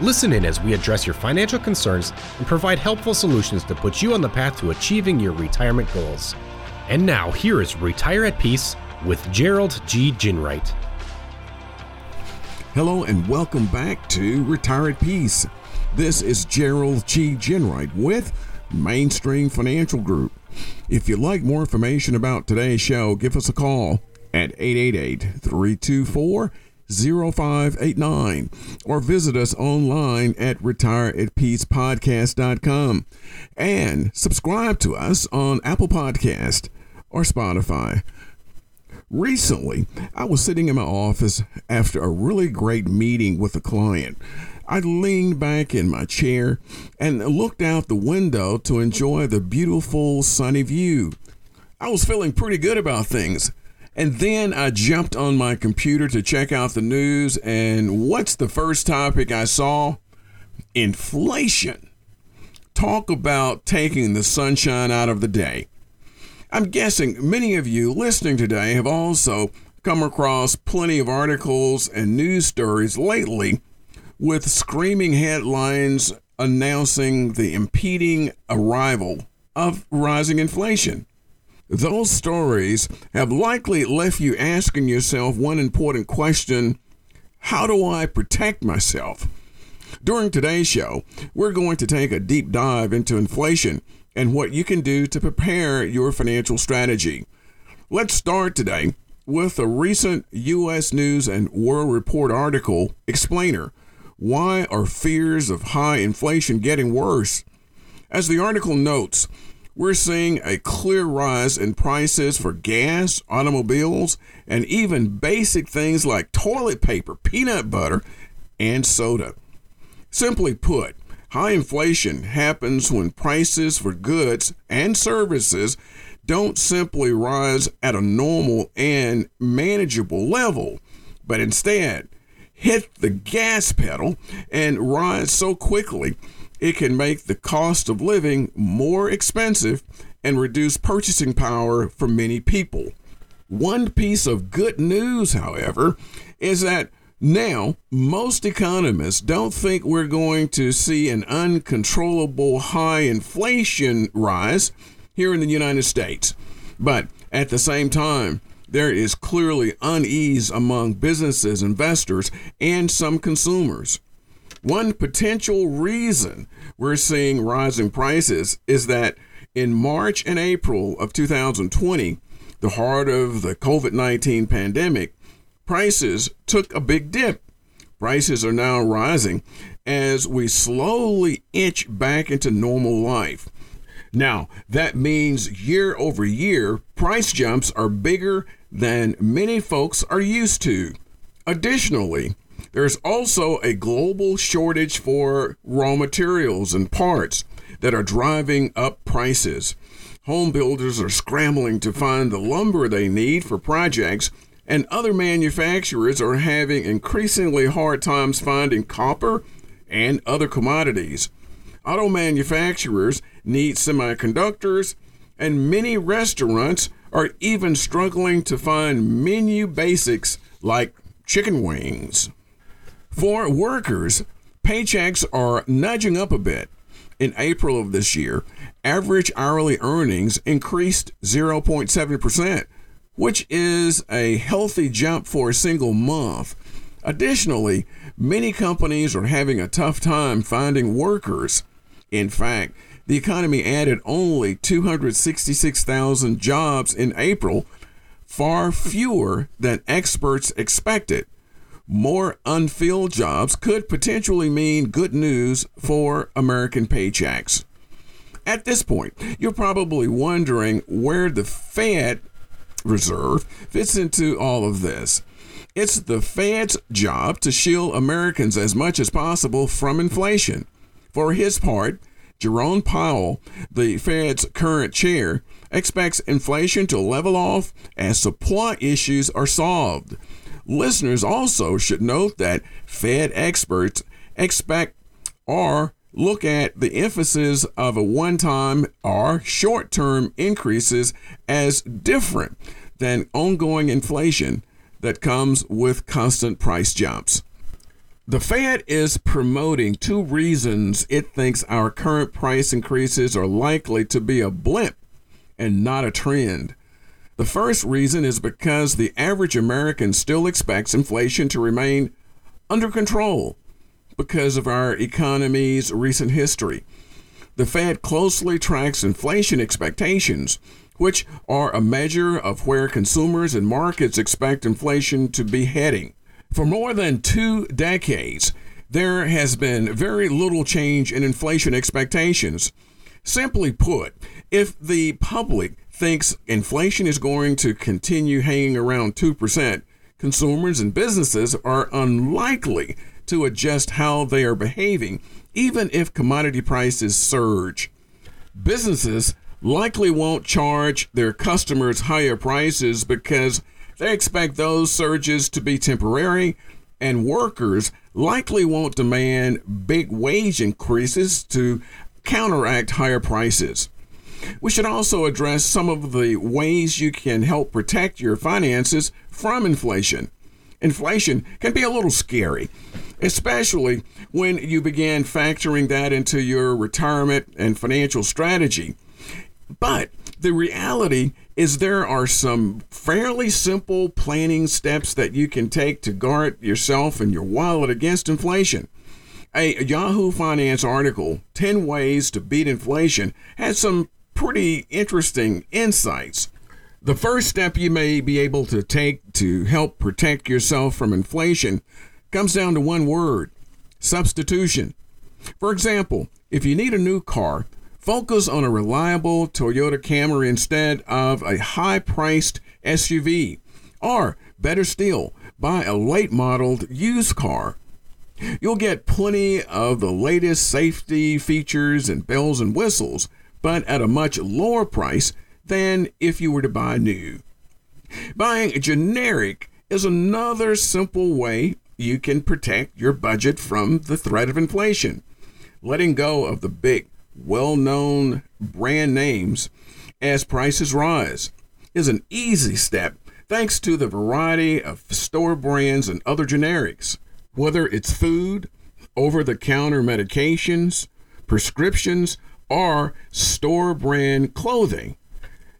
Listen in as we address your financial concerns and provide helpful solutions to put you on the path to achieving your retirement goals. And now, here is Retire at Peace with Gerald G. Ginwright. Hello, and welcome back to Retire at Peace. This is Gerald G. Ginwright with Mainstream Financial Group. If you'd like more information about today's show, give us a call at 888 324 0589 or visit us online at retireatpeacepodcast.com and subscribe to us on Apple Podcast or Spotify. Recently, I was sitting in my office after a really great meeting with a client. I leaned back in my chair and looked out the window to enjoy the beautiful sunny view. I was feeling pretty good about things. And then I jumped on my computer to check out the news, and what's the first topic I saw? Inflation. Talk about taking the sunshine out of the day. I'm guessing many of you listening today have also come across plenty of articles and news stories lately with screaming headlines announcing the impeding arrival of rising inflation. Those stories have likely left you asking yourself one important question How do I protect myself? During today's show, we're going to take a deep dive into inflation and what you can do to prepare your financial strategy. Let's start today with a recent U.S. News and World Report article explainer Why are fears of high inflation getting worse? As the article notes, we're seeing a clear rise in prices for gas, automobiles, and even basic things like toilet paper, peanut butter, and soda. Simply put, high inflation happens when prices for goods and services don't simply rise at a normal and manageable level, but instead hit the gas pedal and rise so quickly it can make the cost of living more expensive and reduce purchasing power for many people. One piece of good news, however, is that now most economists don't think we're going to see an uncontrollable high inflation rise here in the United States. But at the same time, there is clearly unease among businesses, investors, and some consumers. One potential reason we're seeing rising prices is that in March and April of 2020, the heart of the COVID 19 pandemic, prices took a big dip. Prices are now rising as we slowly inch back into normal life. Now, that means year over year, price jumps are bigger than many folks are used to. Additionally, there's also a global shortage for raw materials and parts that are driving up prices. Home builders are scrambling to find the lumber they need for projects, and other manufacturers are having increasingly hard times finding copper and other commodities. Auto manufacturers need semiconductors, and many restaurants are even struggling to find menu basics like chicken wings. For workers, paychecks are nudging up a bit. In April of this year, average hourly earnings increased 0.7%, which is a healthy jump for a single month. Additionally, many companies are having a tough time finding workers. In fact, the economy added only 266,000 jobs in April, far fewer than experts expected more unfilled jobs could potentially mean good news for American paychecks. At this point, you're probably wondering where the Fed Reserve fits into all of this. It's the Fed's job to shield Americans as much as possible from inflation. For his part, Jerome Powell, the Fed's current chair, expects inflation to level off as supply issues are solved. Listeners also should note that Fed experts expect or look at the emphasis of a one time or short term increases as different than ongoing inflation that comes with constant price jumps. The Fed is promoting two reasons it thinks our current price increases are likely to be a blip and not a trend. The first reason is because the average American still expects inflation to remain under control because of our economy's recent history. The Fed closely tracks inflation expectations, which are a measure of where consumers and markets expect inflation to be heading. For more than two decades, there has been very little change in inflation expectations. Simply put, if the public thinks inflation is going to continue hanging around 2%, consumers and businesses are unlikely to adjust how they are behaving, even if commodity prices surge. Businesses likely won't charge their customers higher prices because they expect those surges to be temporary, and workers likely won't demand big wage increases to counteract higher prices. We should also address some of the ways you can help protect your finances from inflation. Inflation can be a little scary, especially when you begin factoring that into your retirement and financial strategy. But the reality is there are some fairly simple planning steps that you can take to guard yourself and your wallet against inflation. A Yahoo Finance article, 10 Ways to Beat Inflation, has some pretty interesting insights. The first step you may be able to take to help protect yourself from inflation comes down to one word substitution. For example, if you need a new car, focus on a reliable Toyota Camry instead of a high priced SUV. Or, better still, buy a late modeled used car. You'll get plenty of the latest safety features and bells and whistles, but at a much lower price than if you were to buy new. Buying a generic is another simple way you can protect your budget from the threat of inflation. Letting go of the big, well known brand names as prices rise is an easy step thanks to the variety of store brands and other generics. Whether it's food, over the counter medications, prescriptions, or store brand clothing,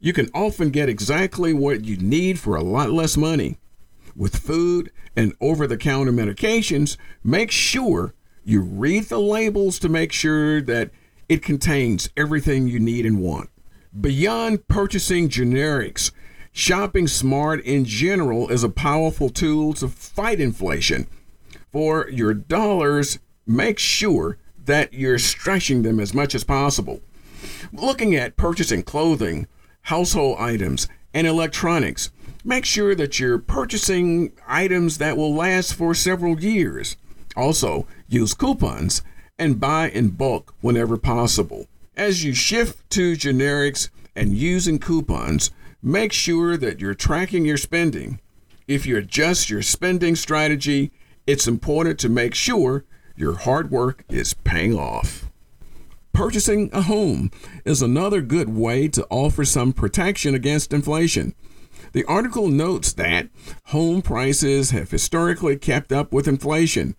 you can often get exactly what you need for a lot less money. With food and over the counter medications, make sure you read the labels to make sure that it contains everything you need and want. Beyond purchasing generics, shopping smart in general is a powerful tool to fight inflation. For your dollars, make sure that you're stretching them as much as possible. Looking at purchasing clothing, household items, and electronics. Make sure that you're purchasing items that will last for several years. Also, use coupons and buy in bulk whenever possible. As you shift to generics and using coupons, make sure that you're tracking your spending. If you adjust your spending strategy, it's important to make sure your hard work is paying off. Purchasing a home is another good way to offer some protection against inflation. The article notes that home prices have historically kept up with inflation.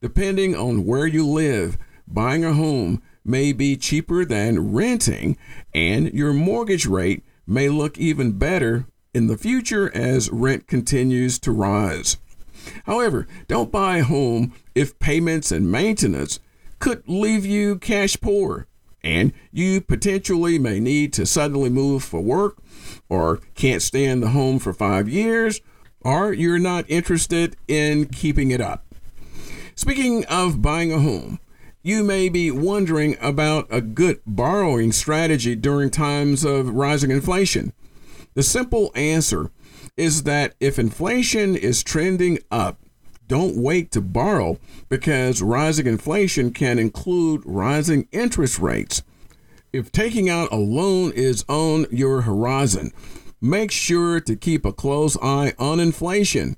Depending on where you live, buying a home may be cheaper than renting, and your mortgage rate may look even better in the future as rent continues to rise. However, don't buy a home if payments and maintenance could leave you cash poor, and you potentially may need to suddenly move for work, or can't stay in the home for five years, or you're not interested in keeping it up. Speaking of buying a home, you may be wondering about a good borrowing strategy during times of rising inflation. The simple answer is that if inflation is trending up, don't wait to borrow because rising inflation can include rising interest rates. If taking out a loan is on your horizon, make sure to keep a close eye on inflation.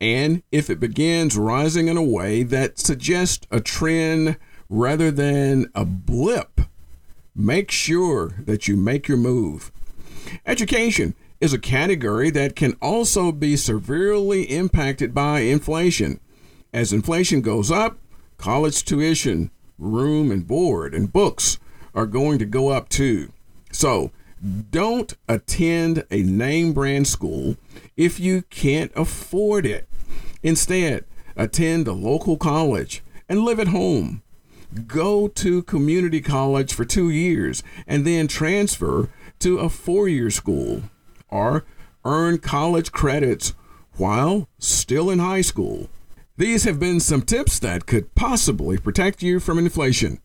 And if it begins rising in a way that suggests a trend rather than a blip, make sure that you make your move. Education is a category that can also be severely impacted by inflation. As inflation goes up, college tuition, room and board, and books are going to go up too. So, don't attend a name brand school if you can't afford it. Instead, attend a local college and live at home. Go to community college for two years and then transfer to a four year school or earn college credits while still in high school. These have been some tips that could possibly protect you from inflation.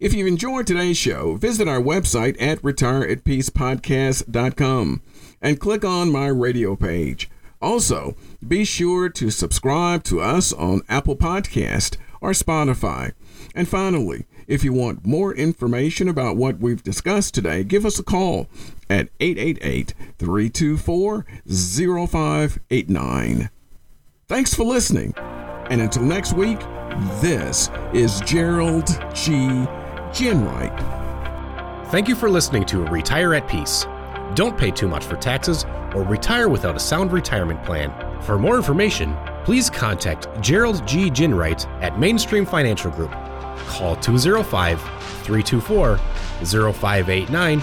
If you've enjoyed today's show, visit our website at retireatpeacepodcast.com and click on my radio page. Also, be sure to subscribe to us on Apple Podcast or Spotify. And finally, if you want more information about what we've discussed today, give us a call at 888 324 0589. Thanks for listening. And until next week, this is Gerald G. Ginwright. Thank you for listening to Retire at Peace. Don't pay too much for taxes or retire without a sound retirement plan. For more information, please contact Gerald G. Ginwright at Mainstream Financial Group. Call 205 324 0589